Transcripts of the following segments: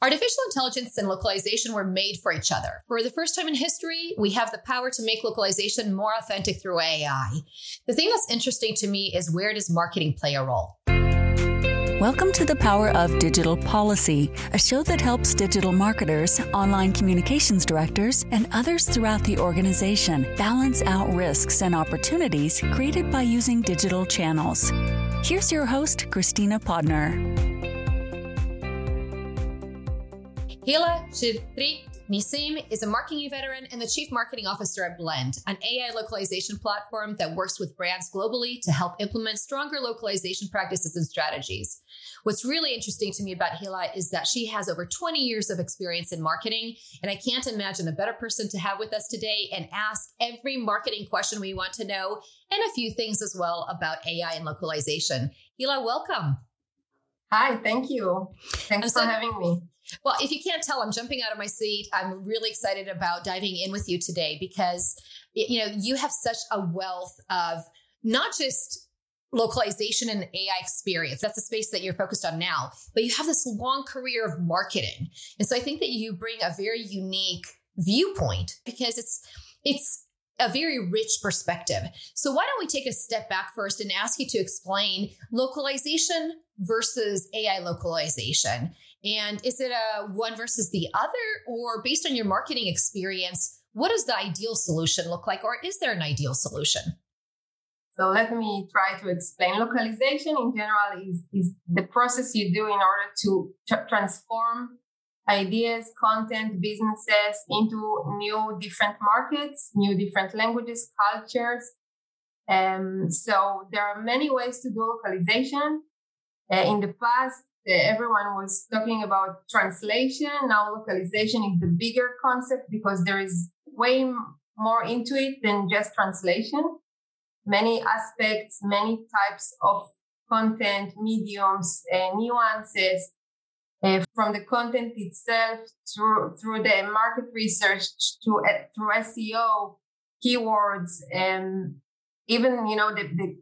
Artificial intelligence and localization were made for each other. For the first time in history, we have the power to make localization more authentic through AI. The thing that's interesting to me is where does marketing play a role? Welcome to the Power of Digital Policy, a show that helps digital marketers, online communications directors, and others throughout the organization balance out risks and opportunities created by using digital channels. Here's your host, Kristina Podnar. Hila Shivri Nisim is a marketing veteran and the chief marketing officer at Blend, an AI localization platform that works with brands globally to help implement stronger localization practices and strategies. What's really interesting to me about Hila is that she has over 20 years of experience in marketing, and I can't imagine a better person to have with us today and ask every marketing question we want to know and a few things as well about AI and localization. Hila, welcome. Hi, thank you. Thanks so, for having me. Well, if you can't tell, I'm jumping out of my seat. I'm really excited about diving in with you today because you know you have such a wealth of not just localization and AI experience. That's the space that you're focused on now, but you have this long career of marketing. And so I think that you bring a very unique viewpoint because it's it's a very rich perspective. So why don't we take a step back first and ask you to explain localization versus AI localization and is it a one versus the other, or based on your marketing experience, what does the ideal solution look like, or is there an ideal solution? So let me try to explain. Localization in general is, is the process you do in order to transform ideas, content, businesses into new different markets, new different languages, cultures. Um, so there are many ways to do localization. Uh, in the past, everyone was talking about translation. Now localization is the bigger concept because there is way more into it than just translation. Many aspects, many types of content, mediums, uh, nuances uh, from the content itself through through the market research to uh, through SEO, keywords, and even you know the, the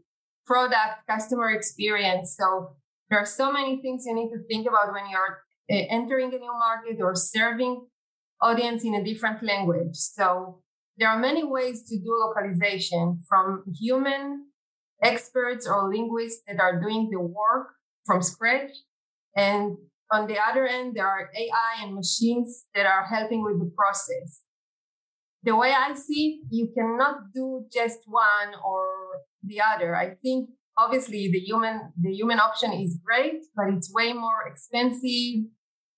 product customer experience. So there are so many things you need to think about when you're uh, entering a new market or serving audience in a different language. So there are many ways to do localization from human experts or linguists that are doing the work from scratch. And on the other end, there are AI and machines that are helping with the process. The way I see it, you cannot do just one or the other. I think obviously the human the human option is great but it's way more expensive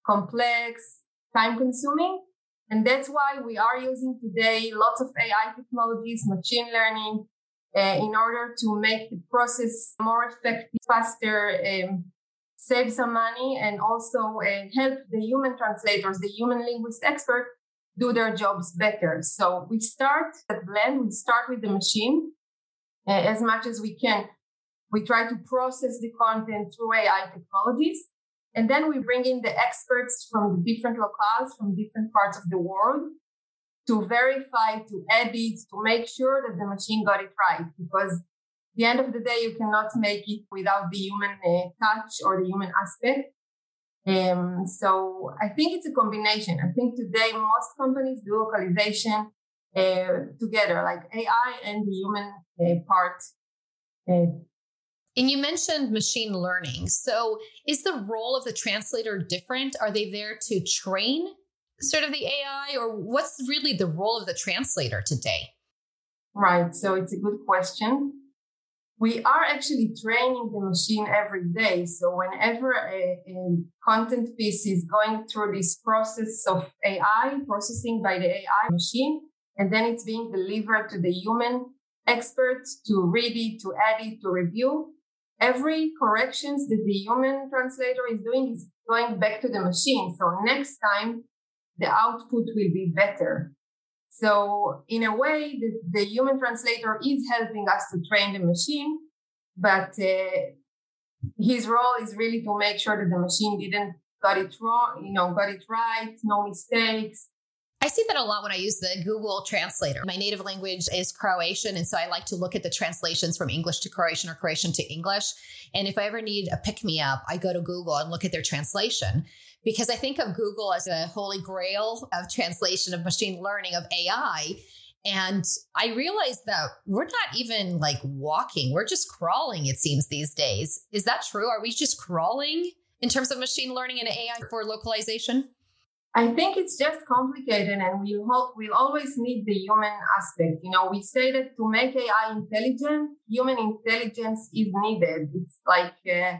complex time consuming and that's why we are using today lots of ai technologies machine learning uh, in order to make the process more effective faster um, save some money and also uh, help the human translators the human linguist expert do their jobs better. So we start at blend we start with the machine uh, as much as we can we try to process the content through AI technologies. And then we bring in the experts from the different locales, from different parts of the world to verify, to edit, to make sure that the machine got it right. Because at the end of the day, you cannot make it without the human uh, touch or the human aspect. Um, so I think it's a combination. I think today most companies do localization uh, together, like AI and the human uh, part uh, and you mentioned machine learning. So, is the role of the translator different? Are they there to train sort of the AI, or what's really the role of the translator today? Right. So, it's a good question. We are actually training the machine every day. So, whenever a, a content piece is going through this process of AI, processing by the AI machine, and then it's being delivered to the human experts to read it, to edit, to review, every corrections that the human translator is doing is going back to the machine. So next time the output will be better. So in a way, the, the human translator is helping us to train the machine, but uh, his role is really to make sure that the machine didn't got it wrong, you know, got it right, no mistakes, I see that a lot when I use the Google Translator. My native language is Croatian, and so I like to look at the translations from English to Croatian or Croatian to English. And if I ever need a pick me up, I go to Google and look at their translation because I think of Google as a holy grail of translation of machine learning of AI. And I realized that we're not even like walking, we're just crawling, it seems these days. Is that true? Are we just crawling in terms of machine learning and AI for localization? I think it's just complicated, and we'll hope we'll always need the human aspect. You know, we say that to make AI intelligent, human intelligence is needed. It's like uh,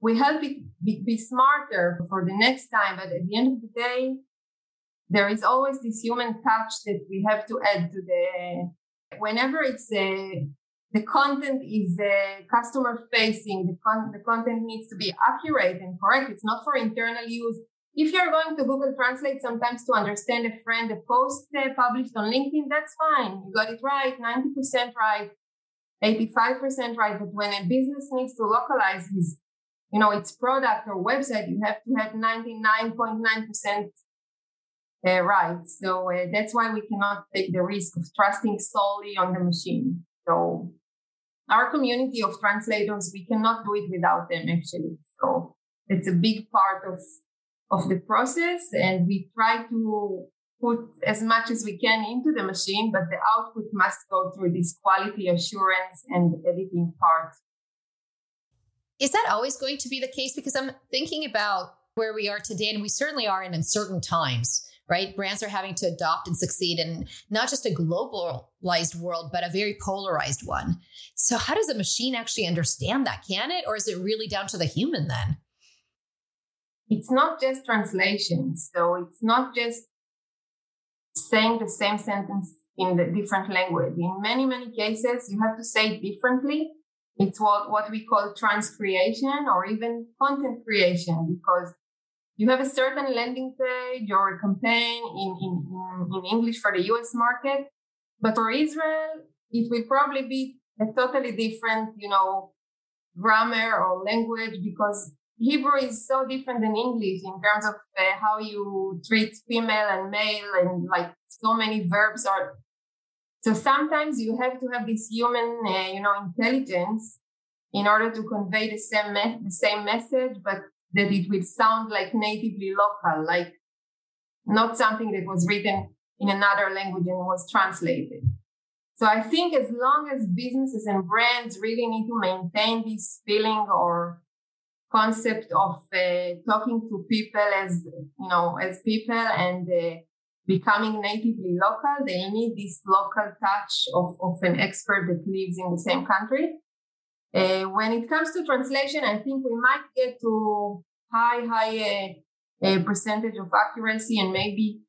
we help it be, be, smarter for the next time, but at the end of the day, there is always this human touch that we have to add to the. Whenever it's a uh, the content is uh, customer facing, the, con- the content needs to be accurate and correct. It's not for internal use if you're going to Google Translate sometimes to understand a friend, a post uh, published on LinkedIn, that's fine. You got it right, 90% right, 85% right. But when a business needs to localize his, you know, its product or website, you have to have 99.9% uh, right. So uh, that's why we cannot take the risk of trusting solely on the machine. So our community of translators, we cannot do it without them actually. So it's a big part of of the process and we try to put as much as we can into the machine, but the output must go through this quality assurance and editing part. Is that always going to be the case? Because I'm thinking about where we are today, and we certainly are in uncertain times, right? Brands are having to adopt and succeed in not just a globalized world, but a very polarized one. So, how does a machine actually understand that? Can it? Or is it really down to the human then? It's not just translation. So it's not just saying the same sentence in the different language. In many, many cases, you have to say it differently. It's what, what we call transcreation or even content creation because you have a certain landing page or a campaign in, in, in English for the US market. But for Israel, it will probably be a totally different, you know, grammar or language because Hebrew is so different than English in terms of uh, how you treat female and male, and like so many verbs are. So sometimes you have to have this human, uh, you know, intelligence in order to convey the same me- the same message, but that it will sound like natively local, like not something that was written in another language and was translated. So I think as long as businesses and brands really need to maintain this feeling or concept of uh, talking to people as you know as people and uh, becoming natively local they need this local touch of, of an expert that lives in the same country. Uh, when it comes to translation i think we might get to high high uh, percentage of accuracy and maybe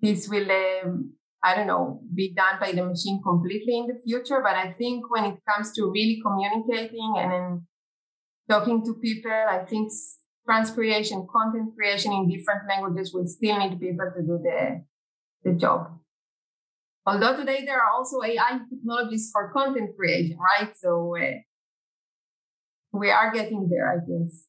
this will um, i don't know be done by the machine completely in the future but i think when it comes to really communicating and talking to people. I think transcreation, content creation in different languages will still need people to do the, the job. Although today there are also AI technologies for content creation, right? So uh, we are getting there, I guess.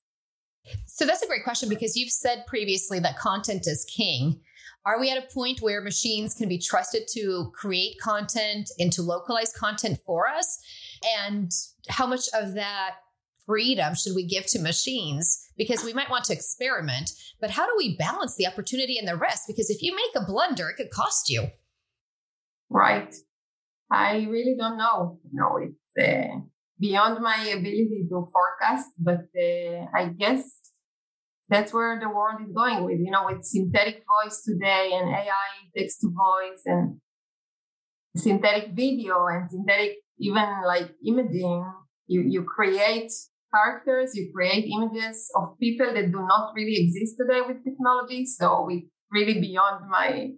So that's a great question because you've said previously that content is king. Are we at a point where machines can be trusted to create content and to localize content for us? And how much of that freedom should we give to machines? Because we might want to experiment, but how do we balance the opportunity and the risk? Because if you make a blunder, it could cost you. Right. I really don't know. No, it's uh, beyond my ability to forecast, but uh, I guess that's where the world is going with, you know, with synthetic voice today and AI text to voice and synthetic video and synthetic even like imaging. You, you create characters, you create images of people that do not really exist today with technology. So it's really beyond my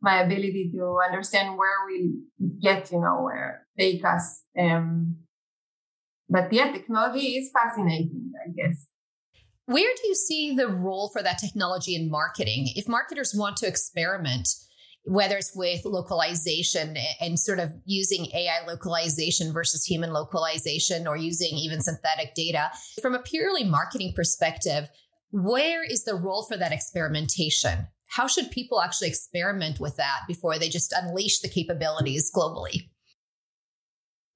my ability to understand where we get, you know, where take us. Um, but yeah, technology is fascinating, I guess. Where do you see the role for that technology in marketing? If marketers want to experiment, whether it's with localization and sort of using AI localization versus human localization or using even synthetic data. From a purely marketing perspective, where is the role for that experimentation? How should people actually experiment with that before they just unleash the capabilities globally?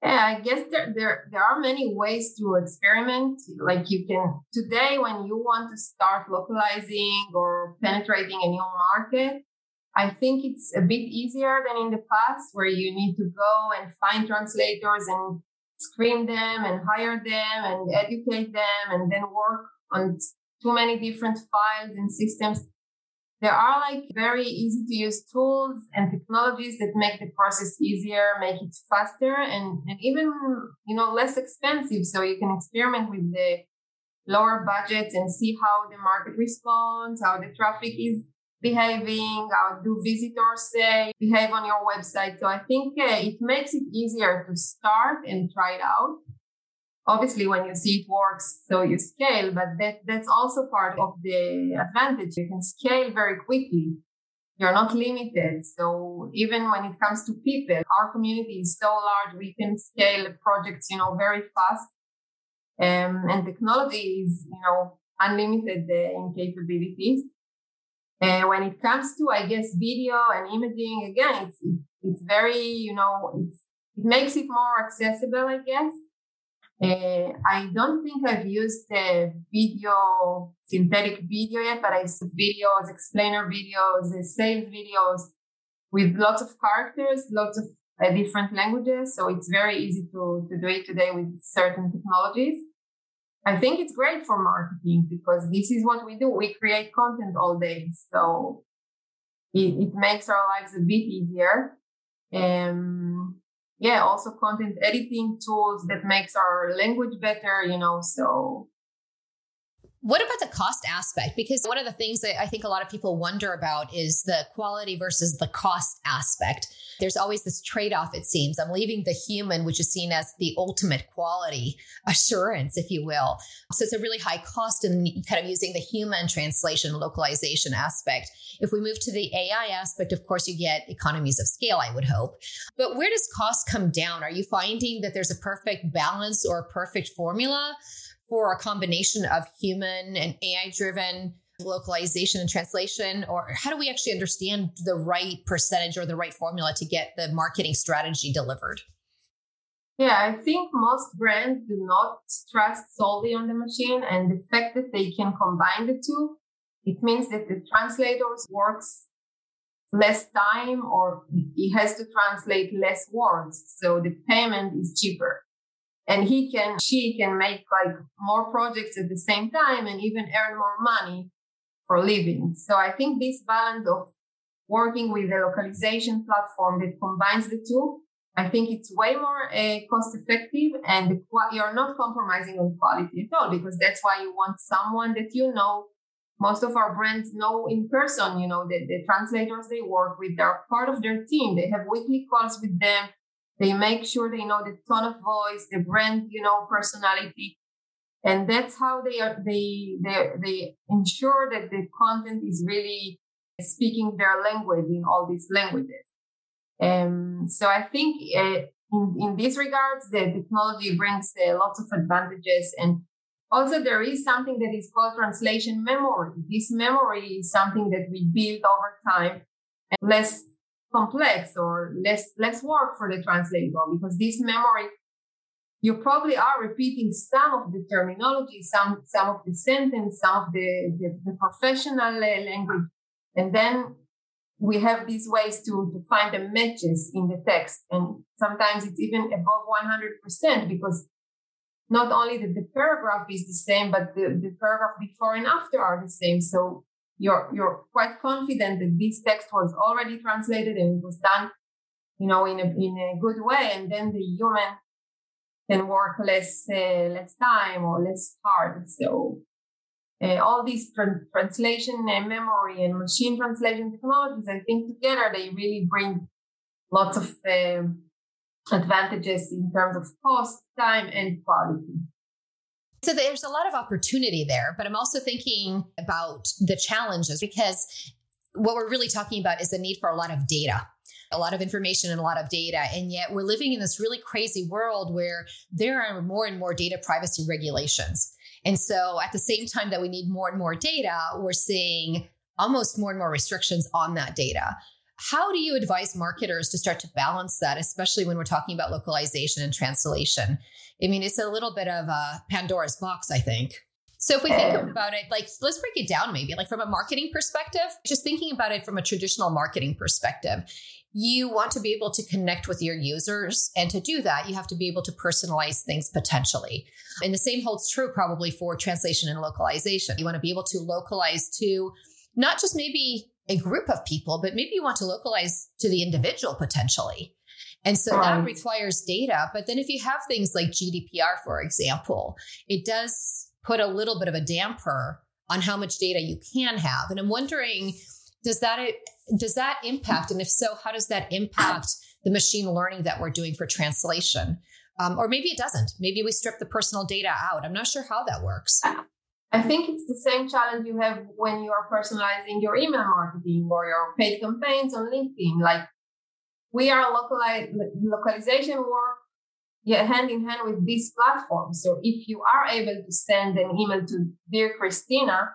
Yeah, I guess there, there there are many ways to experiment. Like you can today, when you want to start localizing or penetrating a new market, I think it's a bit easier than in the past, where you need to go and find translators and screen them and hire them and educate them and then work on too many different files and systems. There are like very easy to use tools and technologies that make the process easier make it faster and, and even you know less expensive. So you can experiment with the lower budgets and see how the market responds how the traffic is behaving how do visitors say behave on your website. So i think uh, it makes it easier to start and try it out. Obviously when you see it works so you scale but that that's also part of the advantage. You can scale very quickly. You're not limited. So even when it comes to people our community is so large we can scale projects you know very fast. Um, and technology is you know unlimited uh, in capabilities and when it comes to i guess video and imaging again it's it's very you know it's it makes it more accessible i guess uh, I don't think I've used the video, synthetic video yet, but I use videos, explainer videos, sales videos with lots of characters, lots of uh, different languages. So it's very easy to, to do it today with certain technologies. I think it's great for marketing because this is what we do. We create content all day. So it, it makes our lives a bit easier. Um, yeah, also content editing tools that makes our language better, you know, so what about the cost aspect? Because one of the things that I think a lot of people wonder about is the quality versus the cost aspect. There's always this trade off, it seems. I'm leaving the human, which is seen as the ultimate quality assurance, if you will. So it's a really high cost in kind of using the human translation localization aspect. If we move to the AI aspect, of course, you get economies of scale, I would hope. But where does cost come down? Are you finding that there's a perfect balance or a perfect formula? For a combination of human and AI driven localization and translation? Or how do we actually understand the right percentage or the right formula to get the marketing strategy delivered? Yeah, I think most brands do not trust solely on the machine, and the fact that they can combine the two, it means that the translators works less time or he has to translate less words, so the payment is cheaper and he can she can make like more projects at the same time and even earn more money for living. So i think this balance of working with a localization platform that combines the two i think it's way more uh, cost effective and you're not compromising on quality at all because that's why you want someone that you know most of our brands know in person you know the, the translators they work with they're part of their team they have weekly calls with them they make sure they know the tone of voice, the brand, you know, personality. And that's how they are, they, they, they ensure that the content is really speaking their language in all these languages. Um, so I think uh, in, in these regards, the technology brings uh, lots of advantages. And also there is something that is called translation memory. This memory is something that we build over time. And less complex or less less work for the translator because this memory you probably are repeating some of the terminology some some of the sentence some of the, the, the professional uh, language. And then we have these ways to, to find the matches in the text. And sometimes it's even above 100% because not only that the paragraph is the same but the, the paragraph before and after are the same. So you're you're quite confident that this text was already translated and it was done you know in a in a good way and then the human can work less uh, less time or less hard. So uh, all these tra- translation and memory and machine translation technologies i think together they really bring lots of uh, advantages in terms of cost time and quality so there's a lot of opportunity there, but I'm also thinking about the challenges because what we're really talking about is the need for a lot of data a lot of information and a lot of data. And yet we're living in this really crazy world where there are more and more data privacy regulations. And so at the same time that we need more and more data, we're seeing almost more and more restrictions on that data. How do you advise marketers to start to balance that, especially when we're talking about localization and translation? I mean, it's a little bit of a Pandora's box, I think. So if we think oh. about it, like let's break it down maybe, like from a marketing perspective, just thinking about it from a traditional marketing perspective. You want to be able to connect with your users. And to do that, you have to be able to personalize things potentially. And the same holds true probably for translation and localization. You want to be able to localize to not just maybe a group of people, but maybe you want to localize to the individual potentially. And so that requires data. But then if you have things like GDPR, for example, it does put a little bit of a damper on how much data you can have. And I'm wondering, does that does that impact? And if so, how does that impact the machine learning that we're doing for translation? Um, or maybe it doesn't. Maybe we strip the personal data out. I'm not sure how that works. I think it's the same challenge you have when you are personalizing your email marketing or your paid campaigns on LinkedIn. Like we are localize, localization work yeah, hand in hand with these platforms. So if you are able to send an email to dear Kristina,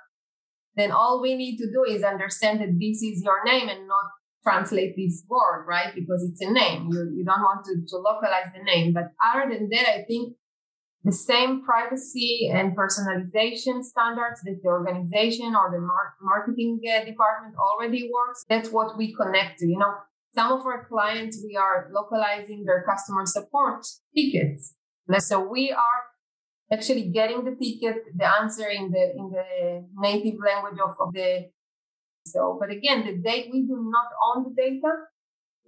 then all we need to do is understand that this is your name and not translate this word, right? Because it's a name. You, you don't want to, to localize the name. But other than that, I think the same privacy and personalization standards that the organization or the mar- marketing uh, department already works. That's what we connect to. You know, some of our clients, we are localizing their customer support tickets. So we are actually getting the ticket, the answer in the in the native language of, of the so but again the date we do not own the data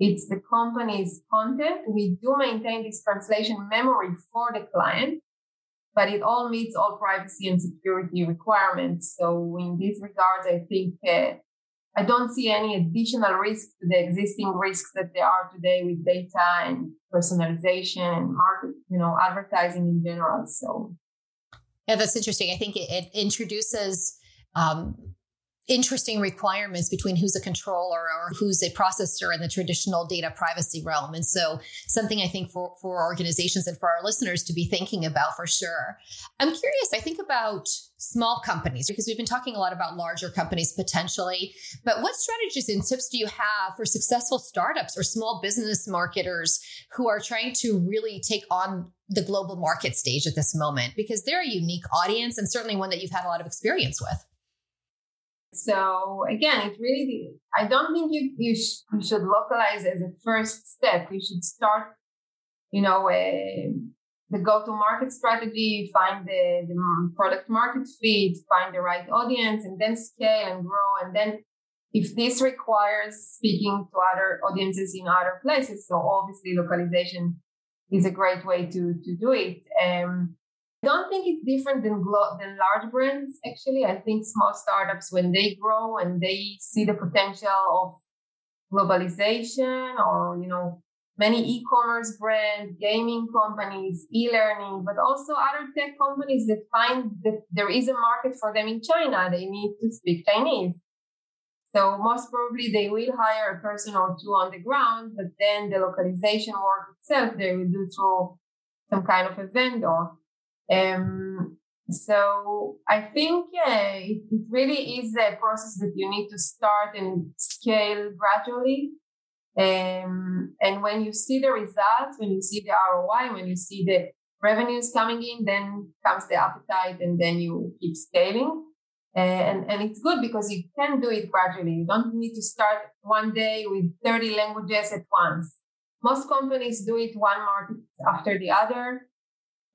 it's the company's content. We do maintain this translation memory for the client, but it all meets all privacy and security requirements. So in this regard, I think uh, I don't see any additional risk to the existing risks that there are today with data and personalization and market, you know, advertising in general. So, yeah, that's interesting. I think it, it introduces um, interesting requirements between who's a controller or who's a processor in the traditional data privacy realm. And so something I think for, for organizations and for our listeners to be thinking about for sure. I'm curious, I think about small companies because we've been talking a lot about larger companies potentially, but what strategies and tips do you have for successful startups or small business marketers who are trying to really take on the global market stage at this moment? Because they're a unique audience and certainly one that you've had a lot of experience with. So again, it really, I don't think you, you, sh- you should localize as a first step. You should start, you know, the go-to-market strategy, find the, the product market fit, find the right audience, and then scale and grow. And then if this requires speaking to other audiences in other places, so obviously localization is a great way to, to do it. Um, I don't think it's different than than large brands. Actually, I think small startups when they grow and they see the potential of globalization, or you know, many e-commerce brands, gaming companies, e-learning, but also other tech companies that find that there is a market for them in China. They need to speak Chinese. So most probably they will hire a person or two on the ground, but then the localization work itself they will do through some kind of a vendor. Um, so I think yeah, it, it, really is a process that you need to start and scale gradually. Um, and when you see the results, when you see the ROI, when you see the revenues coming in, then comes the appetite, and then you keep scaling. and and it's good because you can do it gradually. You don't need to start one day with 30 languages at once. Most companies do it one market after the other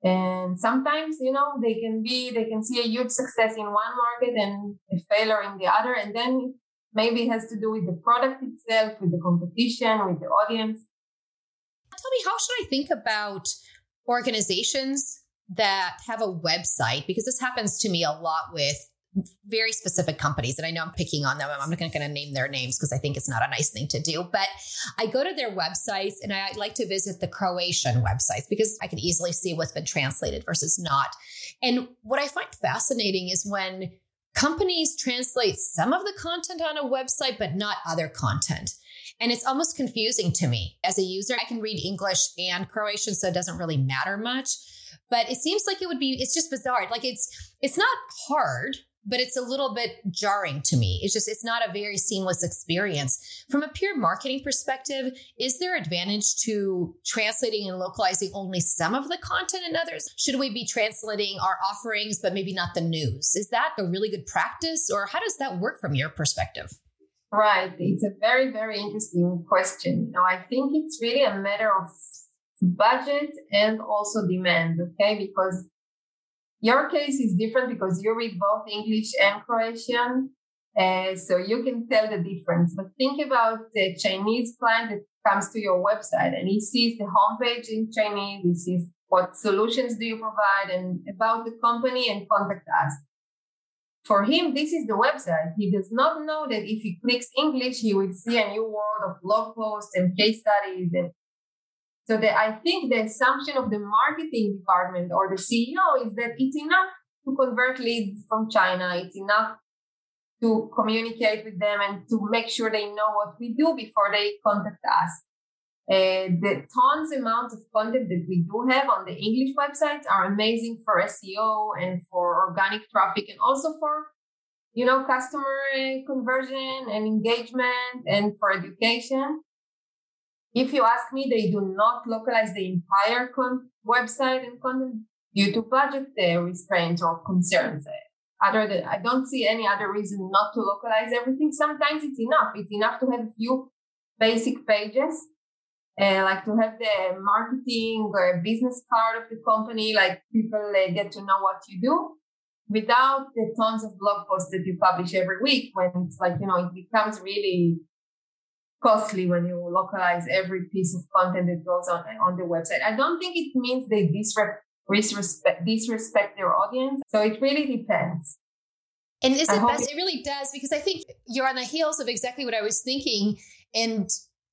and sometimes, you know, they can be, they can see a huge success in one market and a failure in the other. And then maybe it has to do with the product itself, with the competition, with the audience. Tell me, how should I think about organizations that have a website? Because this happens to me a lot with very specific companies, and I know I'm picking on them. I'm not going to name their names because I think it's not a nice thing to do. But I go to their websites and I like to visit the Croatian websites because I can easily see what's been translated versus not. And what I find fascinating is when companies translate some of the content on a website, but not other content. And it's almost confusing to me as a user. I can read English and Croatian, so it doesn't really matter much. But it seems like it would be, it's just bizarre. Like it's, it's not hard but it's a little bit jarring to me. It's just, it's not a very seamless experience. From a pure marketing perspective, is there advantage to translating and localizing only some of the content and others? Should we be translating our offerings, but maybe not the news? Is that a really good practice or how does that work from your perspective? Right. It's a very, very interesting question. Now, I think it's really a matter of budget and also demand, okay? Because your case is different because you read both English and Croatian. Uh, so you can tell the difference. But think about the Chinese client that comes to your website and he sees the homepage in Chinese, he sees what solutions do you provide and about the company and contact us. For him, this is the website. He does not know that if he clicks English, he will see a new world of blog posts and case studies and so the, I think the assumption of the marketing department or the CEO is that it's enough to convert leads from China. It's enough to communicate with them and to make sure they know what we do before they contact us. Uh, the tons amount of content that we do have on the English websites are amazing for SEO and for organic traffic and also for you know customer conversion and engagement and for education. If you ask me, they do not localize the entire con- website and content due to budget restraints or concerns. Other than I don't see any other reason not to localize everything. Sometimes it's enough. It's enough to have a few basic pages, uh, like to have the marketing or business part of the company, like people uh, get to know what you do without the tons of blog posts that you publish every week when it's like, you know, it becomes really costly when you localize every piece of content that goes on on the website. I don't think it means they disrespect disrespect their audience. So it really depends. And is it best? It, it really does because I think you're on the heels of exactly what I was thinking, and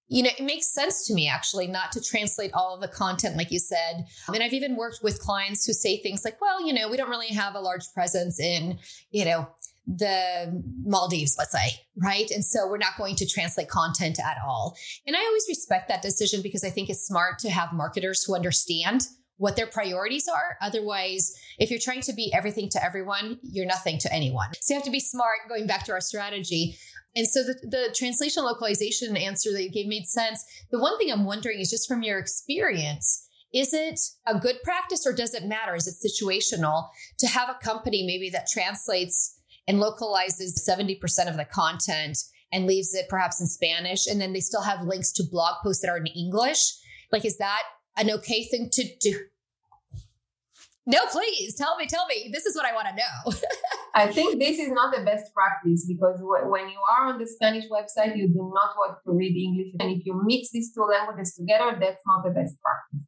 you know it makes sense to me actually not to translate all of the content like you said. Mean, I've even worked with clients who say things like, "Well, you know, we don't really have a large presence in you know the Maldives, let's say, right? And so we're not going to translate content at all. And I always respect that decision because I think it's smart to have marketers who understand what their priorities are. Otherwise, if you're trying to be everything to everyone, you're nothing to anyone. So you have to be smart going back to our strategy. And so the, the translation localization answer that you gave made sense. The one thing I'm wondering is just from your experience, is it a good practice or does it matter? Is it situational to have a company maybe that translates and localizes 70% of the content and leaves it perhaps in Spanish. And then they still have links to blog posts that are in English. Like, is that an okay thing to do? No, please tell me, tell me. This is what I want to know. I think this is not the best practice because when you are on the Spanish website, you do not want to read English. And if you mix these two languages together, that's not the best practice.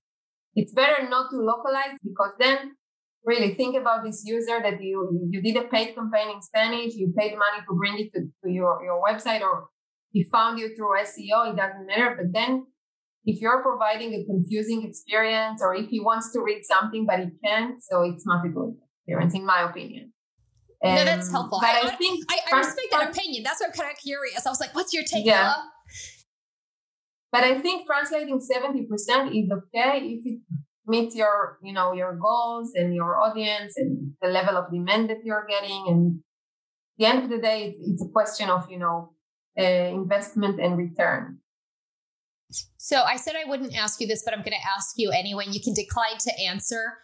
It's better not to localize because then really think about this user that you you did a paid campaign in Spanish, you paid money to bring it to, to your, your website, or he found you through SEO, it doesn't matter. But then if you're providing a confusing experience or if he wants to read something but he can't, so it's not a good experience, in my opinion. Um, no, that's helpful. But I, I think I, I respect that opinion. That's what I'm kind of curious. I was like, what's your take, yeah. But I think translating 70% is okay if it meet your you know your goals and your audience and the level of demand that you're getting. And the end of the day it's, a question of you know uh, investment and return. So i said i wouldn't ask you this but i'm going to ask you anyway you can decline to answer.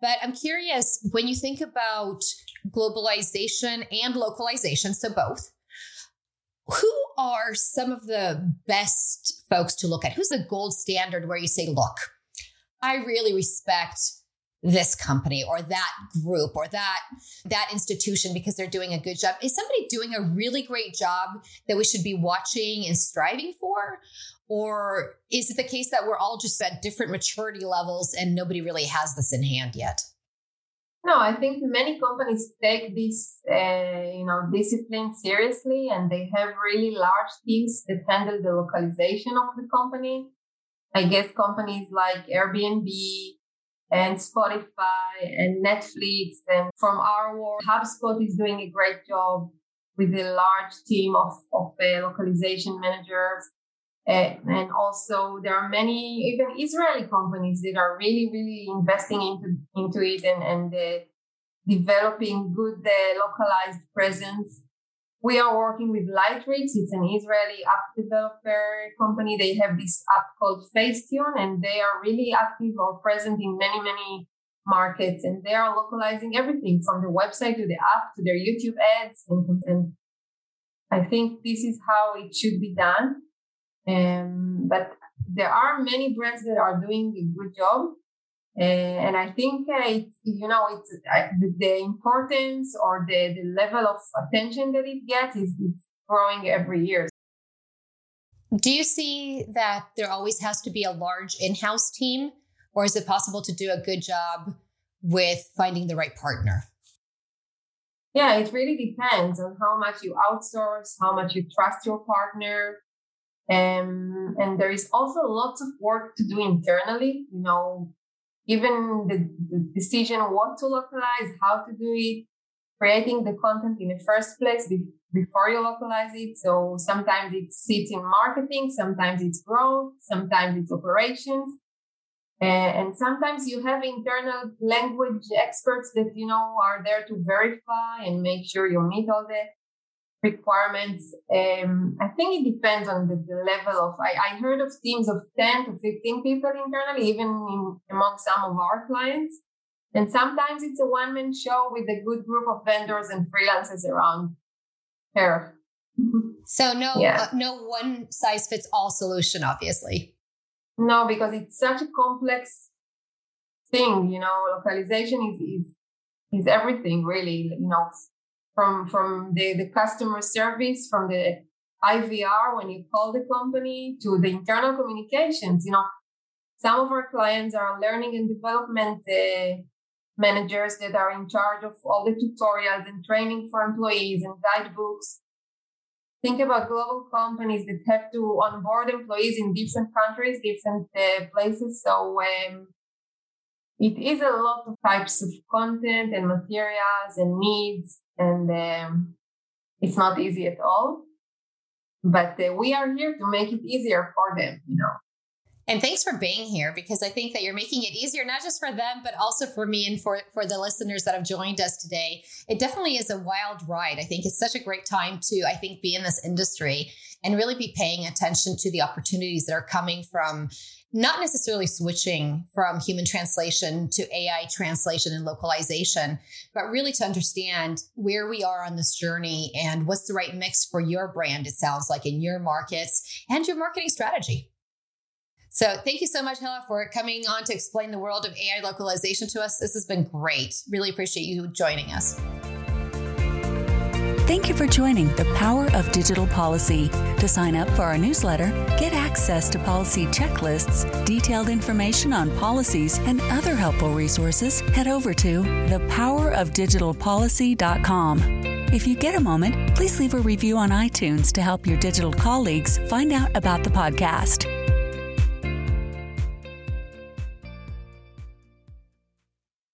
But i'm curious when you think about globalization and localization so both who are some of the best folks to look at? Who's the gold standard where you say look I really respect this company or that group or that that institution because they're doing a good job. Is somebody doing a really great job that we should be watching and striving for? Or is it the case that we're all just at different maturity levels and nobody really has this in hand yet? No i think many companies take this uh, you know discipline seriously and they have really large teams that handle the localization of the company I guess companies like Airbnb and Spotify and Netflix and from our world, HubSpot is doing a great job with a large team of, of uh, localization managers. Uh, and also there are many even Israeli companies that are really, really investing into, into it and, and uh, developing good uh, localized presence. We are working with Lightricks. It's an Israeli app developer company. They have this app called Facetune, and they are really active or present in many, many markets. And they are localizing everything from the website to the app to their YouTube ads and, and I think this is how it should be done. Um, but there are many brands that are doing a good job. Uh, and I think uh, it's, you know, it's uh, the, importance or the, the level of attention that it gets is growing every year. Do you see that there always has to be a large in house team, or is it possible to do a good job with finding the right partner? Yeah, it really depends on how much you outsource, how much you trust your partner. Um, and there is also lots of work to do internally, you know, even the, decision what to localize, how to do it, creating the content in the first place before you localize it. So sometimes it sits in marketing, sometimes it's growth, sometimes it's operations. And sometimes you have internal language experts that you know are there to verify and make sure you meet all the requirements. Um, I think it depends on the, the level of. I, I, heard of teams of ten to fifteen people internally, even in, among some of our clients. And sometimes it's a one man show with a good group of vendors and freelancers around her. So no, yeah. uh, no one size fits all solution, obviously. No, because it's such a complex thing. You know, localization is is is everything really. You know, from from the the customer service, from the IVR when you call the company to the internal communications. You know, some of our clients are learning and development uh, managers that are in charge of all the tutorials and training for employees and guidebooks think about global companies that have to onboard employees in different countries, different uh, places. So um, it is a lot of types of content and materials and needs, and um, it's not easy at all. But uh, we are here to make it easier for them, you know. And thanks for being here because I think that you're making it easier, not just for them, but also for me and for, for the listeners that have joined us today. It definitely is a wild ride. I think it's such a great time to, I think, be in this industry and really be paying attention to the opportunities that are coming from not necessarily switching from human translation to AI translation and localization, but really to understand where we are on this journey and what's the right mix for your brand, it sounds like, in your markets and your marketing strategy. So thank you so much, Hila, for coming on to explain the world of AI localization to us. This has been great. Really appreciate you joining us. Thank you for joining the Power of Digital Policy. To sign up for our newsletter, get access to policy checklists, detailed information on policies, and other helpful resources, head over to thepowerofdigitalpolicy.com. If you get a moment, please leave a review on iTunes to help your digital colleagues find out about the podcast.